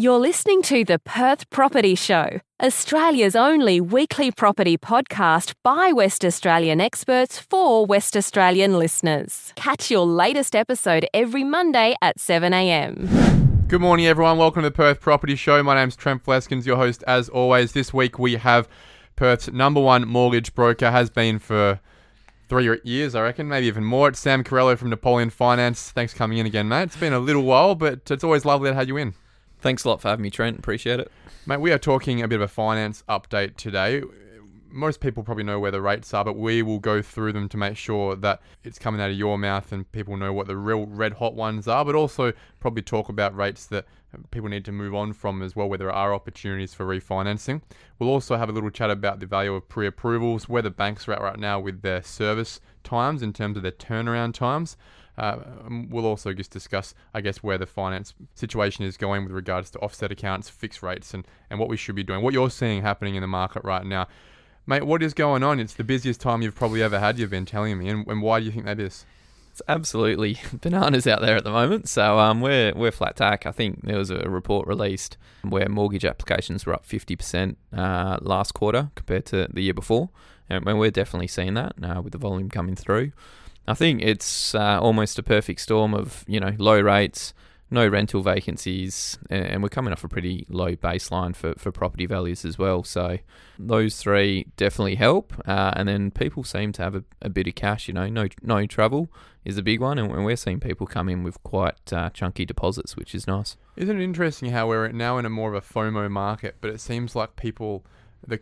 You're listening to the Perth Property Show, Australia's only weekly property podcast by West Australian experts for West Australian listeners. Catch your latest episode every Monday at 7am. Good morning, everyone. Welcome to the Perth Property Show. My name's Trent Fleskens, your host, as always. This week we have Perth's number one mortgage broker, has been for three years, I reckon, maybe even more. It's Sam Carrello from Napoleon Finance. Thanks for coming in again, mate. It's been a little while, but it's always lovely to have you in. Thanks a lot for having me, Trent. Appreciate it. Mate, we are talking a bit of a finance update today. Most people probably know where the rates are, but we will go through them to make sure that it's coming out of your mouth and people know what the real red hot ones are, but also probably talk about rates that people need to move on from as well, where there are opportunities for refinancing. We'll also have a little chat about the value of pre approvals, where the banks are at right now with their service times in terms of their turnaround times. Uh, we'll also just discuss, I guess, where the finance situation is going with regards to offset accounts, fixed rates, and, and what we should be doing. What you're seeing happening in the market right now. Mate, what is going on? It's the busiest time you've probably ever had, you've been telling me. And, and why do you think that is? It's absolutely bananas out there at the moment. So um, we're we're flat tack. I think there was a report released where mortgage applications were up 50% uh, last quarter compared to the year before, and we're definitely seeing that uh, with the volume coming through. I think it's uh, almost a perfect storm of you know low rates, no rental vacancies, and we're coming off a pretty low baseline for, for property values as well. So those three definitely help. Uh, and then people seem to have a, a, bit of cash. You know, no no travel is a big one, and we're seeing people come in with quite uh, chunky deposits, which is nice. Isn't it interesting how we're now in a more of a FOMO market, but it seems like people the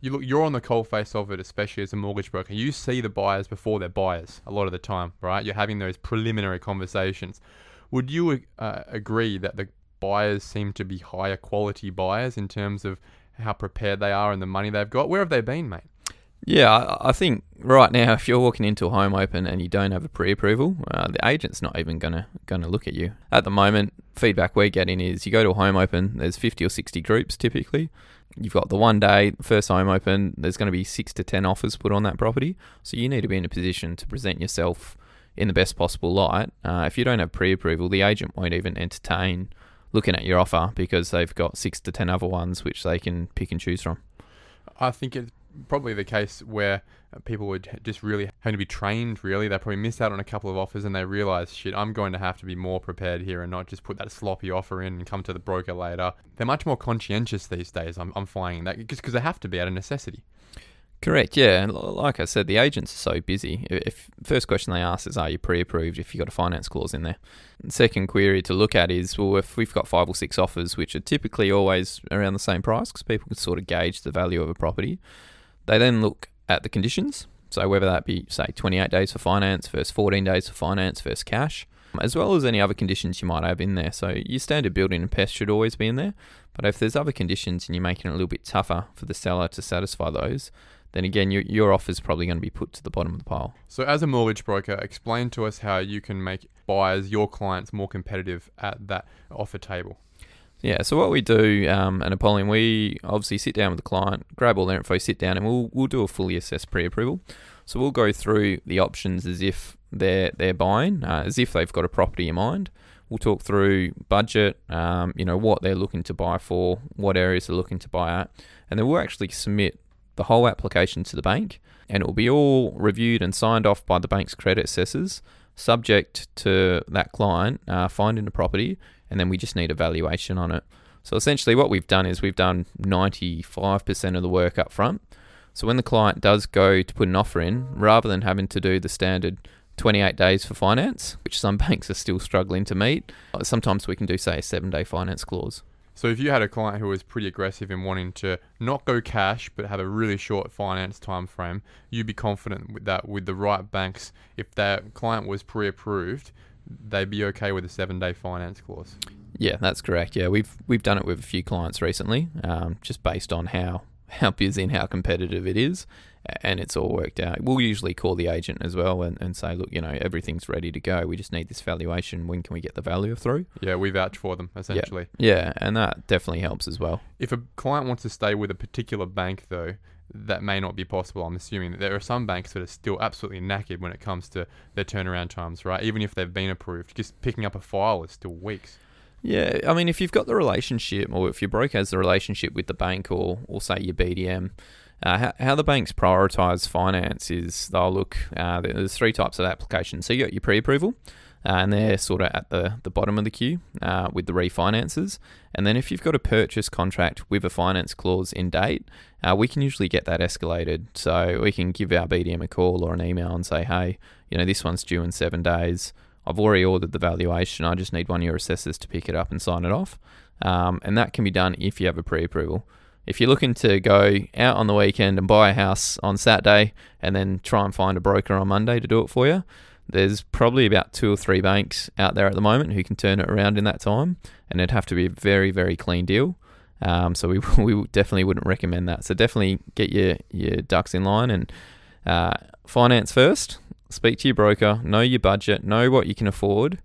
you look you're on the cold face of it, especially as a mortgage broker. You see the buyers before they're buyers a lot of the time, right? You're having those preliminary conversations. Would you uh, agree that the buyers seem to be higher quality buyers in terms of how prepared they are and the money they've got? Where have they been, mate? Yeah, I think right now, if you're walking into a home open and you don't have a pre-approval, uh, the agent's not even gonna gonna look at you. At the moment, feedback we're getting is you go to a home open. There's 50 or 60 groups typically. You've got the one day, first home open, there's going to be six to 10 offers put on that property. So you need to be in a position to present yourself in the best possible light. Uh, if you don't have pre approval, the agent won't even entertain looking at your offer because they've got six to 10 other ones which they can pick and choose from. I think it's probably the case where uh, people would just really have to be trained really they probably missed out on a couple of offers and they realize shit i'm going to have to be more prepared here and not just put that sloppy offer in and come to the broker later they're much more conscientious these days i'm, I'm finding that just because they have to be out of necessity Correct, yeah. And like I said, the agents are so busy. If first question they ask is, "Are you pre-approved?" If you've got a finance clause in there. second query to look at is, well, if we've got five or six offers, which are typically always around the same price, because people can sort of gauge the value of a property. They then look at the conditions. So whether that be say 28 days for finance versus 14 days for finance versus cash, as well as any other conditions you might have in there. So your standard building and pest should always be in there. But if there's other conditions and you're making it a little bit tougher for the seller to satisfy those, then again your, your offer is probably going to be put to the bottom of the pile. So as a mortgage broker, explain to us how you can make buyers, your clients, more competitive at that offer table. Yeah, so what we do um, at Napoleon, we obviously sit down with the client, grab all their info, sit down, and we'll we'll do a fully assessed pre-approval. So we'll go through the options as if they're they're buying, uh, as if they've got a property in mind. We'll talk through budget, um, you know, what they're looking to buy for, what areas they're looking to buy at, and then we'll actually submit the whole application to the bank, and it will be all reviewed and signed off by the bank's credit assessors, subject to that client uh, finding the property and then we just need a valuation on it. So essentially, what we've done is we've done 95% of the work up front. So when the client does go to put an offer in, rather than having to do the standard 28 days for finance, which some banks are still struggling to meet, sometimes we can do, say, a seven day finance clause. So if you had a client who was pretty aggressive in wanting to not go cash but have a really short finance time frame, you'd be confident with that with the right banks if that client was pre-approved, they'd be okay with a seven day finance clause. Yeah, that's correct. Yeah, we've we've done it with a few clients recently, um, just based on how how busy and how competitive it is, and it's all worked out. We'll usually call the agent as well and, and say, look, you know, everything's ready to go. We just need this valuation. When can we get the value through? Yeah, we vouch for them essentially. Yeah, yeah and that definitely helps as well. If a client wants to stay with a particular bank, though, that may not be possible. I'm assuming that there are some banks that are still absolutely knackered when it comes to their turnaround times, right? Even if they've been approved, just picking up a file is still weeks. Yeah, I mean, if you've got the relationship, or if your broker has the relationship with the bank, or or say your BDM, uh, how, how the banks prioritise finance is they'll look. Uh, there's three types of applications. So you got your pre-approval, uh, and they're sort of at the the bottom of the queue uh, with the refinances. And then if you've got a purchase contract with a finance clause in date, uh, we can usually get that escalated. So we can give our BDM a call or an email and say, hey, you know, this one's due in seven days. I've already ordered the valuation. I just need one of your assessors to pick it up and sign it off. Um, and that can be done if you have a pre-approval. If you're looking to go out on the weekend and buy a house on Saturday and then try and find a broker on Monday to do it for you, there's probably about two or three banks out there at the moment who can turn it around in that time, and it'd have to be a very, very clean deal. Um, so we we definitely wouldn't recommend that. So definitely get your your ducks in line and uh, finance first. Speak to your broker, know your budget, know what you can afford,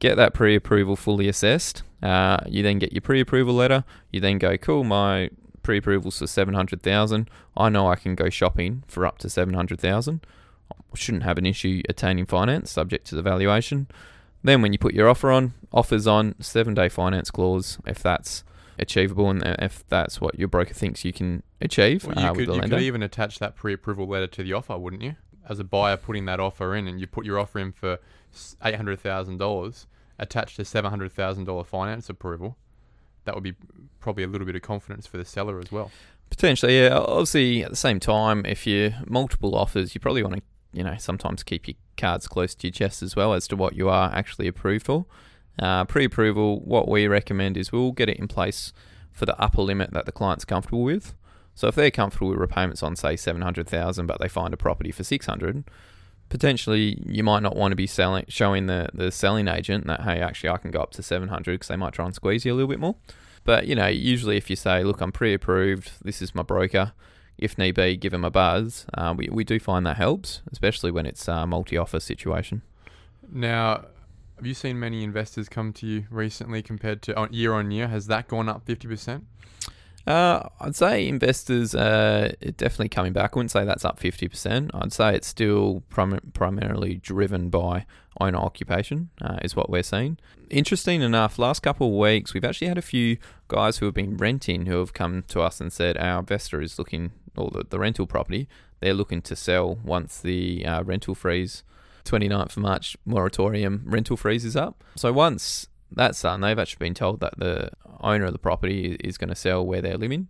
get that pre-approval fully assessed. Uh, you then get your pre-approval letter. You then go, cool, my pre-approvals for seven hundred thousand. I know I can go shopping for up to seven hundred thousand. Shouldn't have an issue attaining finance, subject to the valuation. Then when you put your offer on, offers on seven-day finance clause if that's achievable and if that's what your broker thinks you can achieve. Well, you, uh, could, you could even attach that pre-approval letter to the offer, wouldn't you? As a buyer putting that offer in, and you put your offer in for eight hundred thousand dollars, attached to seven hundred thousand dollar finance approval. That would be probably a little bit of confidence for the seller as well. Potentially, yeah. Obviously, at the same time, if you multiple offers, you probably want to, you know, sometimes keep your cards close to your chest as well as to what you are actually approved for. Uh, pre-approval, what we recommend is we'll get it in place for the upper limit that the client's comfortable with. So if they're comfortable with repayments on say seven hundred thousand, but they find a property for six hundred, potentially you might not want to be selling, showing the the selling agent that hey, actually I can go up to seven hundred because they might try and squeeze you a little bit more. But you know, usually if you say, look, I'm pre-approved, this is my broker. If need be, give them a buzz. Uh, we we do find that helps, especially when it's a multi-offer situation. Now, have you seen many investors come to you recently compared to year on year? Has that gone up fifty percent? Uh, I'd say investors are definitely coming back. I wouldn't say that's up 50%. I'd say it's still prim- primarily driven by owner occupation, uh, is what we're seeing. Interesting enough, last couple of weeks, we've actually had a few guys who have been renting who have come to us and said our investor is looking, or the, the rental property, they're looking to sell once the uh, rental freeze, 29th of March moratorium rental freeze is up. So once that's done, they've actually been told that the owner of the property is going to sell where they're living.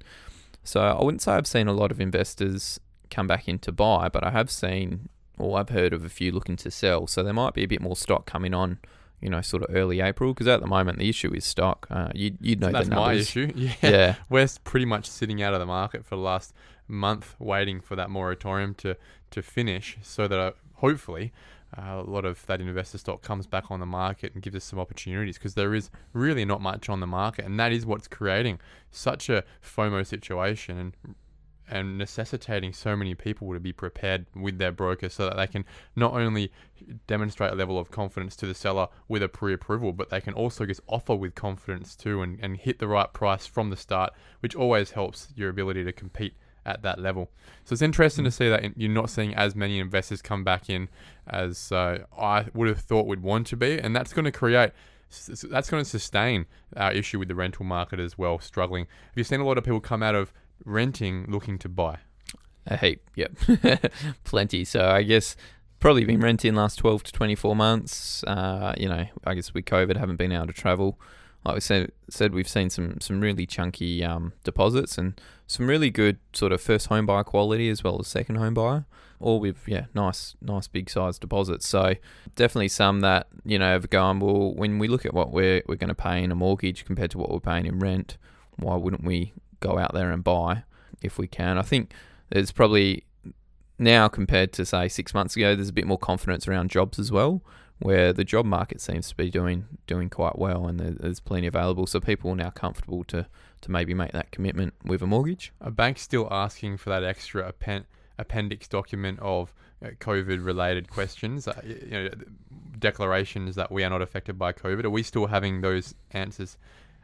So I wouldn't say I've seen a lot of investors come back in to buy, but I have seen or I've heard of a few looking to sell. So there might be a bit more stock coming on, you know, sort of early April because at the moment the issue is stock. Uh, you you'd know that's the my issue. Yeah. Yeah. we're pretty much sitting out of the market for the last month, waiting for that moratorium to to finish, so that uh, hopefully a lot of that investor stock comes back on the market and gives us some opportunities because there is really not much on the market, and that is what's creating such a FOMO situation and and necessitating so many people to be prepared with their broker so that they can not only demonstrate a level of confidence to the seller with a pre-approval, but they can also just offer with confidence too and, and hit the right price from the start, which always helps your ability to compete at that level. So it's interesting to see that in- you're not seeing as many investors come back in as uh, I would have thought we'd want to be, and that's going to create. That's going to sustain our issue with the rental market as well, struggling. Have you seen a lot of people come out of renting looking to buy? A heap, yep. Plenty. So I guess probably been renting last 12 to 24 months. Uh, you know, I guess with COVID, haven't been able to travel. Like we said, said we've seen some, some really chunky um, deposits and some really good sort of first home buyer quality as well as second home buyer. All with, yeah, nice, nice big size deposits. So definitely some that, you know, have gone, well, when we look at what we're, we're going to pay in a mortgage compared to what we're paying in rent, why wouldn't we go out there and buy if we can? I think there's probably now compared to say six months ago, there's a bit more confidence around jobs as well, where the job market seems to be doing doing quite well, and there's plenty available. So people are now comfortable to to maybe make that commitment with a mortgage. A bank's still asking for that extra appen- appendix document of uh, COVID-related questions, uh, you know, declarations that we are not affected by COVID. Are we still having those answers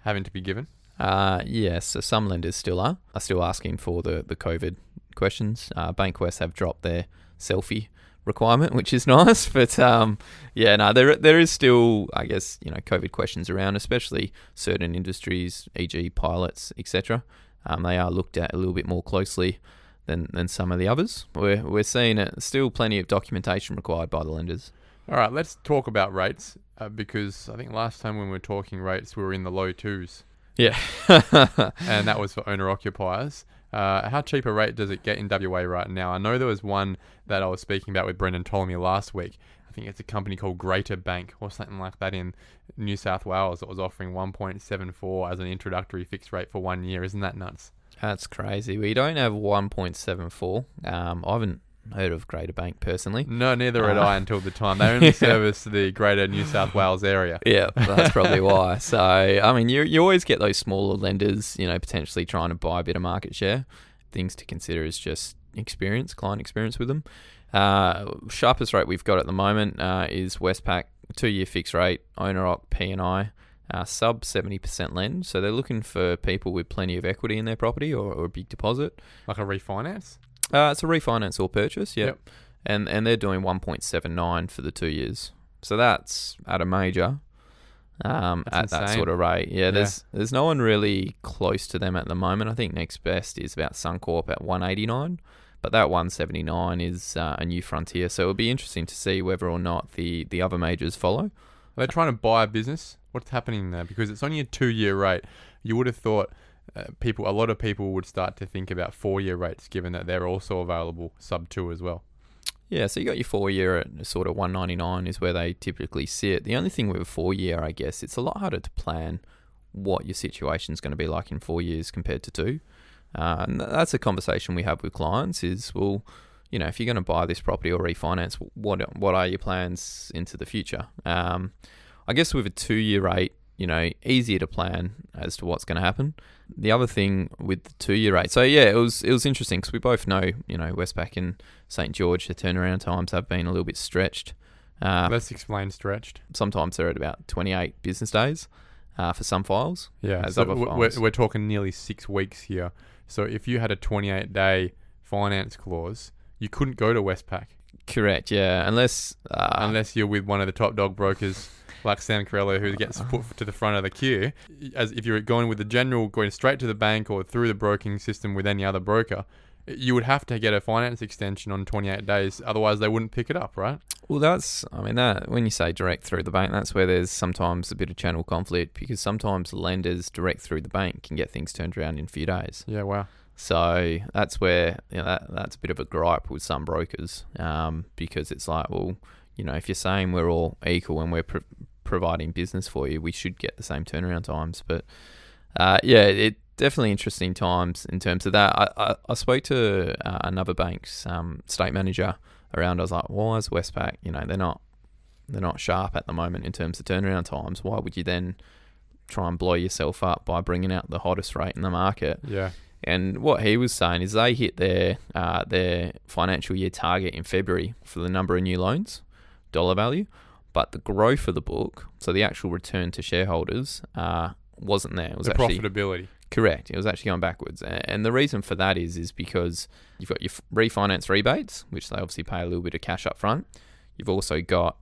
having to be given? Uh, yes, so some lenders still are are still asking for the the COVID questions. Uh, Bankwest have dropped their selfie requirement, which is nice. But um, yeah, no, there there is still, I guess, you know, COVID questions around, especially certain industries, e.g., pilots, etc. Um, they are looked at a little bit more closely than, than some of the others. We're we're seeing it still plenty of documentation required by the lenders. All right, let's talk about rates uh, because I think last time when we were talking rates, we were in the low twos. Yeah, and that was for owner occupiers. Uh, how cheap a rate does it get in WA right now? I know there was one that I was speaking about with Brendan Ptolemy last week. I think it's a company called Greater Bank or something like that in New South Wales that was offering 1.74 as an introductory fixed rate for one year. Isn't that nuts? That's crazy. We don't have 1.74. Um, I haven't heard of Greater Bank personally. No, neither had uh, I until the time. They only service the Greater New South Wales area. Yeah, that's probably why. So, I mean, you you always get those smaller lenders, you know, potentially trying to buy a bit of market share. Things to consider is just experience, client experience with them. Uh, sharpest rate we've got at the moment uh, is Westpac two year fixed rate, owner op P and I. Uh, sub 70% lend. So they're looking for people with plenty of equity in their property or, or a big deposit. Like a refinance? Uh, it's a refinance or purchase, yeah. yep. And and they're doing 1.79 for the two years. So that's at a major. Um, at insane. that sort of rate, yeah, yeah, There's there's no one really close to them at the moment. I think next best is about Suncorp at 189, but that 179 is uh, a new frontier. So it'll be interesting to see whether or not the the other majors follow. Are they trying to buy a business? What's happening there? Because it's only a two year rate. You would have thought uh, people, a lot of people would start to think about four year rates, given that they're also available sub two as well. Yeah, so you got your four year at sort of 199 is where they typically sit. The only thing with a four year, I guess, it's a lot harder to plan what your situation is going to be like in four years compared to two. Uh, and that's a conversation we have with clients is, well, you know, if you're going to buy this property or refinance, what what are your plans into the future? Um, I guess with a two year rate, you know, easier to plan as to what's going to happen. The other thing with the two year rate, so yeah, it was it was interesting because we both know, you know, Westpac and St George, the turnaround times have been a little bit stretched. Uh, Let's explain stretched. Sometimes they're at about 28 business days uh, for some files. Yeah, so we're, we're talking nearly six weeks here. So if you had a 28 day finance clause, you couldn't go to Westpac. Correct. Yeah, unless uh, unless you're with one of the top dog brokers like Sam Carrello, who gets put to the front of the queue. As if you're going with the general, going straight to the bank or through the broking system with any other broker, you would have to get a finance extension on 28 days. Otherwise, they wouldn't pick it up, right? Well, that's, I mean, that when you say direct through the bank, that's where there's sometimes a bit of channel conflict because sometimes lenders direct through the bank can get things turned around in a few days. Yeah, wow. So that's where you know, that that's a bit of a gripe with some brokers um, because it's like, well, you know, if you're saying we're all equal and we're providing business for you, we should get the same turnaround times. But uh, yeah, it definitely interesting times in terms of that. I, I, I spoke to uh, another bank's um, state manager around. I was like, why is Westpac? You know, they're not they're not sharp at the moment in terms of turnaround times. Why would you then try and blow yourself up by bringing out the hottest rate in the market? Yeah. And what he was saying is they hit their uh, their financial year target in February for the number of new loans, dollar value but the growth of the book, so the actual return to shareholders, uh, wasn't there. It was the actually profitability. Correct. It was actually going backwards, and the reason for that is is because you've got your refinance rebates, which they obviously pay a little bit of cash up front. You've also got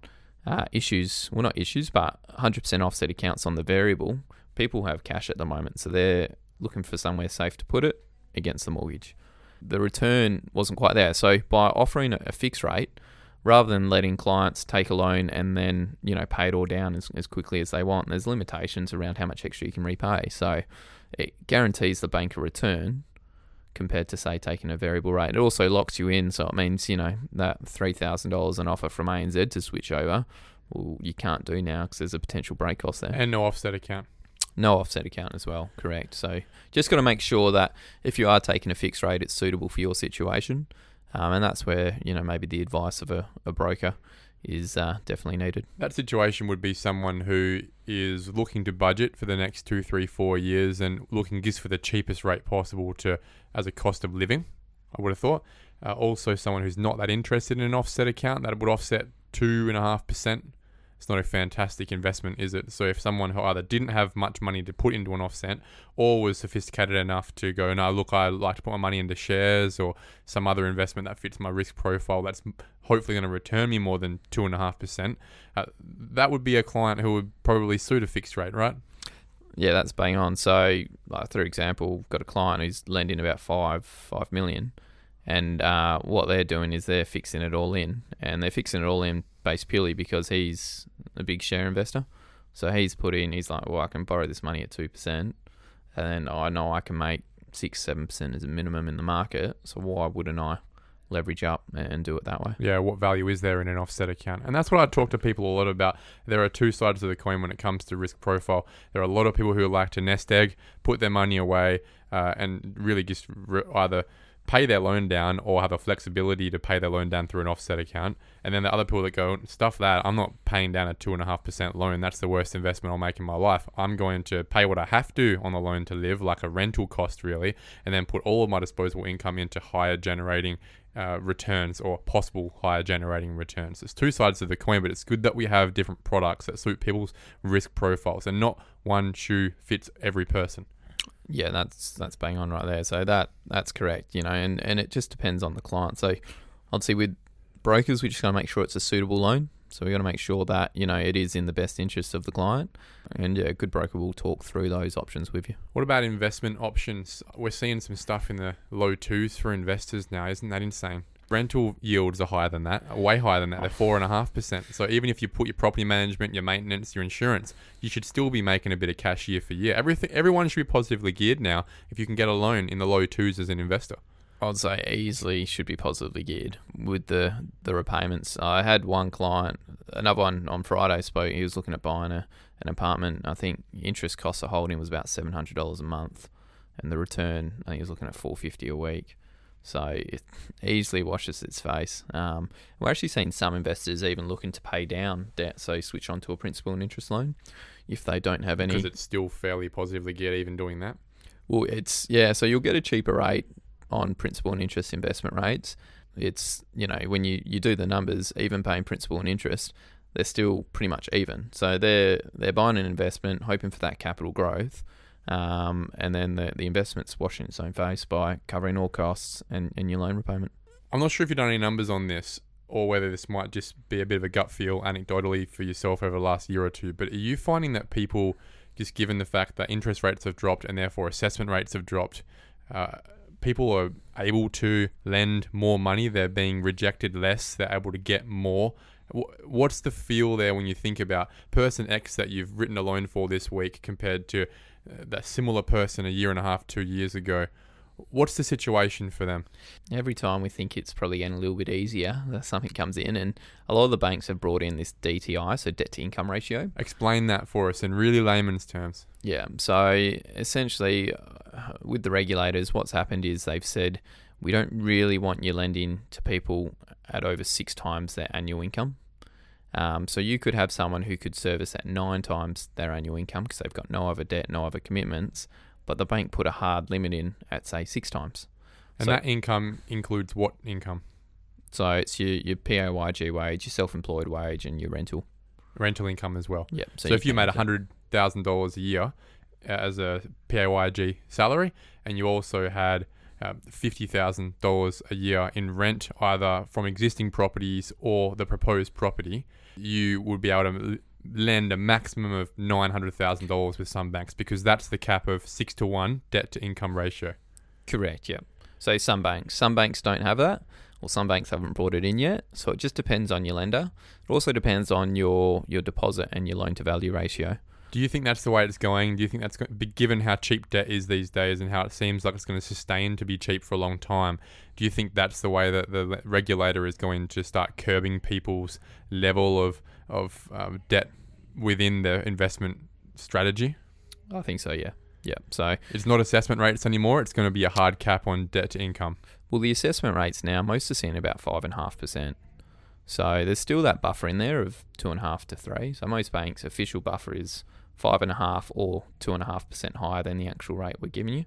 uh, issues, well, not issues, but 100% offset accounts on the variable. People have cash at the moment, so they're looking for somewhere safe to put it against the mortgage. The return wasn't quite there, so by offering a fixed rate rather than letting clients take a loan and then you know pay it all down as, as quickly as they want. There's limitations around how much extra you can repay, so it guarantees the bank a return compared to say taking a variable rate. It also locks you in, so it means you know that three thousand dollars an offer from ANZ to switch over, well, you can't do now because there's a potential break cost there and no offset account. No offset account as well, correct. So just got to make sure that if you are taking a fixed rate, it's suitable for your situation. Um, and that's where you know maybe the advice of a, a broker is uh, definitely needed. That situation would be someone who is looking to budget for the next two, three, four years and looking just for the cheapest rate possible to as a cost of living. I would have thought. Uh, also, someone who's not that interested in an offset account that would offset two and a half percent, it's not a fantastic investment, is it? So if someone who either didn't have much money to put into an offset or was sophisticated enough to go, no, look, I like to put my money into shares or some other investment that fits my risk profile that's hopefully going to return me more than 2.5%, uh, that would be a client who would probably suit a fixed rate, right? Yeah, that's bang on. So, like, example, got a client who's lending about five five million, and uh, what they're doing is they're fixing it all in, and they're fixing it all in based purely because he's a big share investor. So he's put in, he's like, well, I can borrow this money at 2%, and I know I can make 6 7% as a minimum in the market. So why wouldn't I leverage up and do it that way? Yeah, what value is there in an offset account? And that's what I talk to people a lot about. There are two sides of the coin when it comes to risk profile. There are a lot of people who like to nest egg, put their money away, uh, and really just re- either pay their loan down or have a flexibility to pay their loan down through an offset account. And then the other people that go, stuff that, I'm not paying down a 2.5% loan. That's the worst investment I'll make in my life. I'm going to pay what I have to on the loan to live, like a rental cost, really, and then put all of my disposable income into higher generating uh, returns or possible higher generating returns. There's two sides of the coin, but it's good that we have different products that suit people's risk profiles and not one shoe fits every person. Yeah, that's that's bang on right there. So that that's correct, you know, and, and it just depends on the client. So say with brokers, we just gotta make sure it's a suitable loan. So we got to make sure that you know it is in the best interest of the client, and yeah, a good broker will talk through those options with you. What about investment options? We're seeing some stuff in the low twos for investors now. Isn't that insane? Rental yields are higher than that, way higher than that. They're four and a half percent. So even if you put your property management, your maintenance, your insurance, you should still be making a bit of cash year for year. Everything, everyone should be positively geared now. If you can get a loan in the low twos as an investor. I'd say easily should be positively geared with the the repayments. I had one client, another one on Friday spoke. He was looking at buying a, an apartment. I think interest cost of holding was about seven hundred dollars a month, and the return I think he was looking at four fifty a week. So it easily washes its face. Um, we're actually seeing some investors even looking to pay down debt, so switch on to a principal and interest loan if they don't have any. Because it's still fairly positively geared even doing that. Well, it's yeah. So you'll get a cheaper rate on principal and interest investment rates. It's you know when you, you do the numbers, even paying principal and interest, they're still pretty much even. So they're they're buying an investment, hoping for that capital growth um, and then the, the investment's washing its own face by covering all costs and, and your loan repayment. I'm not sure if you've done any numbers on this or whether this might just be a bit of a gut feel anecdotally for yourself over the last year or two, but are you finding that people, just given the fact that interest rates have dropped and therefore assessment rates have dropped, uh, people are able to lend more money, they're being rejected less, they're able to get more? What's the feel there when you think about person X that you've written a loan for this week compared to that similar person a year and a half, two years ago. What's the situation for them? Every time we think it's probably getting a little bit easier, something comes in, and a lot of the banks have brought in this DTI, so debt to income ratio. Explain that for us in really layman's terms. Yeah, so essentially, uh, with the regulators, what's happened is they've said we don't really want you lending to people at over six times their annual income. Um, so you could have someone who could service at nine times their annual income because they've got no other debt, no other commitments, but the bank put a hard limit in at say six times. And so, that income includes what income? So it's your your PAYG wage, your self-employed wage, and your rental. Rental income as well. Yep. So, so if you made hundred thousand dollars a year uh, as a PAYG salary, and you also had uh, $50,000 a year in rent, either from existing properties or the proposed property, you would be able to lend a maximum of $900,000 with some banks because that's the cap of 6 to 1 debt to income ratio. Correct, yeah. So some banks, some banks don't have that, or some banks haven't brought it in yet. So it just depends on your lender. It also depends on your your deposit and your loan to value ratio. Do you think that's the way it's going? Do you think that's going, given how cheap debt is these days and how it seems like it's going to sustain to be cheap for a long time? Do you think that's the way that the regulator is going to start curbing people's level of of um, debt within their investment strategy? I think so. Yeah. Yeah. So it's not assessment rates anymore. It's going to be a hard cap on debt to income. Well, the assessment rates now most are seeing about five and a half percent. So there's still that buffer in there of two and a half to three. So most banks' official buffer is five and a half or two and a half percent higher than the actual rate we're giving you.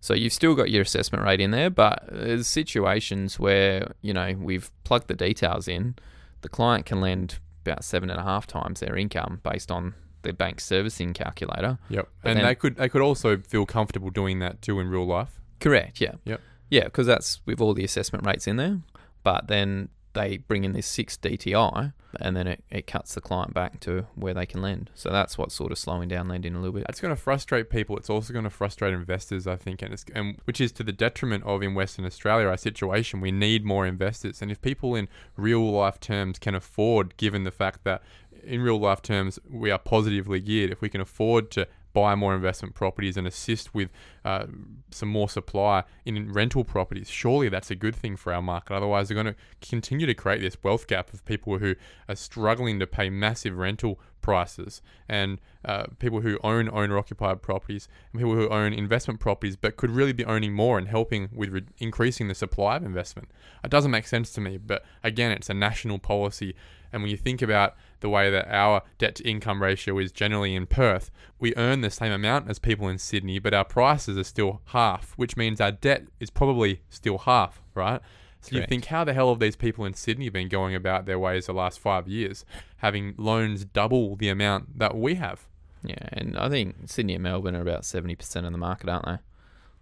So you've still got your assessment rate in there, but there's situations where you know we've plugged the details in. The client can lend about seven and a half times their income based on their bank servicing calculator. Yep. But and then- they could they could also feel comfortable doing that too in real life. Correct. Yeah. Yep. Yeah, because that's with all the assessment rates in there. But then they bring in this six DTI, and then it, it cuts the client back to where they can lend. So that's what's sort of slowing down lending a little bit. That's going to frustrate people. It's also going to frustrate investors, I think, and, it's, and which is to the detriment of in Western Australia our situation. We need more investors, and if people in real life terms can afford, given the fact that in real life terms we are positively geared, if we can afford to buy more investment properties and assist with uh, some more supply in rental properties, surely that's a good thing for our market. Otherwise, they're going to continue to create this wealth gap of people who are struggling to pay massive rental prices and uh, people who own owner occupied properties and people who own investment properties but could really be owning more and helping with re- increasing the supply of investment. It doesn't make sense to me, but again, it's a national policy. And when you think about the way that our debt to income ratio is generally in Perth, we earn the same amount as people in Sydney, but our prices are still half, which means our debt is probably still half, right? So you think, how the hell have these people in Sydney been going about their ways the last five years, having loans double the amount that we have? Yeah, and I think Sydney and Melbourne are about 70% of the market, aren't they?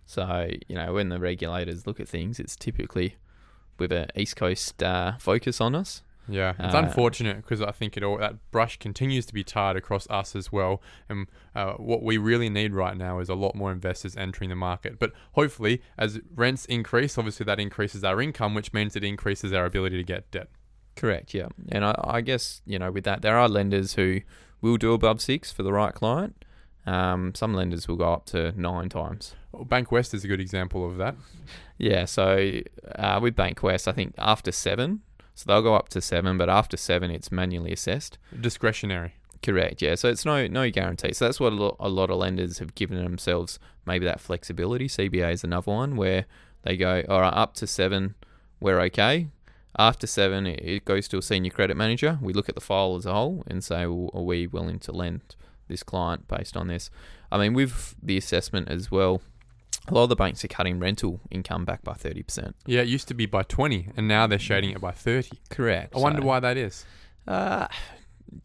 So, you know, when the regulators look at things, it's typically with an East Coast uh, focus on us. Yeah, it's Uh, unfortunate because I think it all that brush continues to be tarred across us as well. And uh, what we really need right now is a lot more investors entering the market. But hopefully, as rents increase, obviously that increases our income, which means it increases our ability to get debt. Correct, yeah. And I, I guess, you know, with that, there are lenders who will do above six for the right client. Um, some lenders will go up to nine times. Well, Bankwest is a good example of that. Yeah, so uh, with Bankwest, I think after seven, so they'll go up to seven, but after seven, it's manually assessed. Discretionary. Correct, yeah. So it's no no guarantee. So that's what a lot, a lot of lenders have given themselves maybe that flexibility. CBA is another one where they go, all right, up to seven, we're okay. After seven, it, goes to a senior credit manager. We look at the file as a whole and say, well, are we willing to lend this client based on this? I mean, with the assessment as well, a lot of the banks are cutting rental income back by 30%. Yeah, it used to be by 20, and now they're shading it by 30. Correct. I wonder so, why that is. Uh,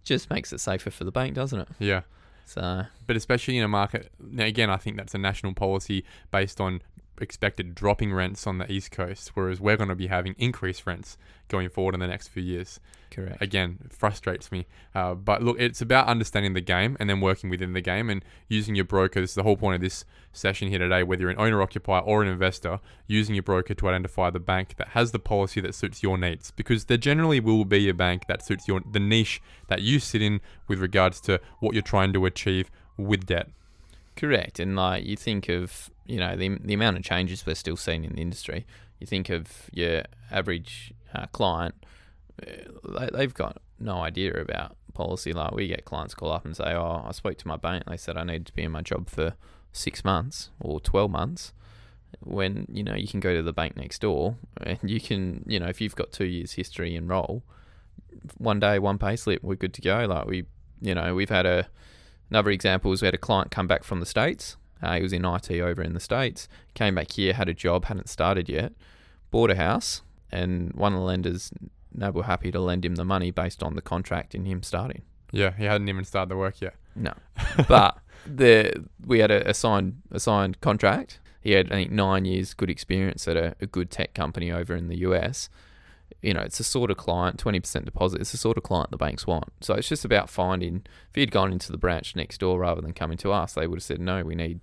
just makes it safer for the bank, doesn't it? Yeah. So, but especially in a market now again i think that's a national policy based on expected dropping rents on the east coast whereas we're going to be having increased rents going forward in the next few years. Correct. again it frustrates me. Uh, but look it's about understanding the game and then working within the game and using your broker this is the whole point of this session here today whether you're an owner occupier or an investor using your broker to identify the bank that has the policy that suits your needs because there generally will be a bank that suits your the niche that you sit in with regards to what you're trying to achieve with debt. Correct, and like you think of you know the the amount of changes we're still seeing in the industry. You think of your average uh, client, uh, they, they've got no idea about policy. Like we get clients call up and say, "Oh, I spoke to my bank. They said I need to be in my job for six months or twelve months." When you know you can go to the bank next door and you can you know if you've got two years history and roll, one day one pay slip, we're good to go. Like we you know we've had a Another example is we had a client come back from the States. Uh, he was in IT over in the States, came back here, had a job, hadn't started yet, bought a house, and one of the lenders no, were happy to lend him the money based on the contract and him starting. Yeah, he hadn't even started the work yet. No, but the we had a, a signed a signed contract. He had I think nine years good experience at a, a good tech company over in the US. You know, it's the sort of client, twenty percent deposit. It's the sort of client the banks want. So it's just about finding. If he'd gone into the branch next door rather than coming to us, they would have said no. We need,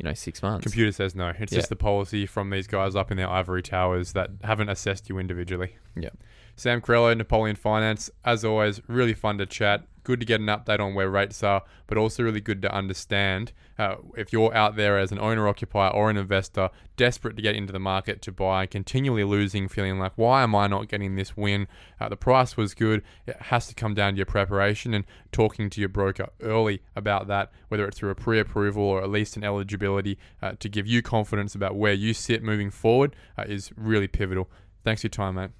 you know, six months. Computer says no. It's Yeah. just the policy from these guys up in their ivory towers that haven't assessed you individually. Yeah. Sam Carrello, Napoleon Finance. As always, really fun to chat. Good to get an update on where rates are, but also really good to understand uh, if you're out there as an owner occupier or an investor desperate to get into the market to buy, continually losing, feeling like, why am I not getting this win? Uh, the price was good. It has to come down to your preparation and talking to your broker early about that, whether it's through a pre approval or at least an eligibility uh, to give you confidence about where you sit moving forward, uh, is really pivotal. Thanks for your time, mate.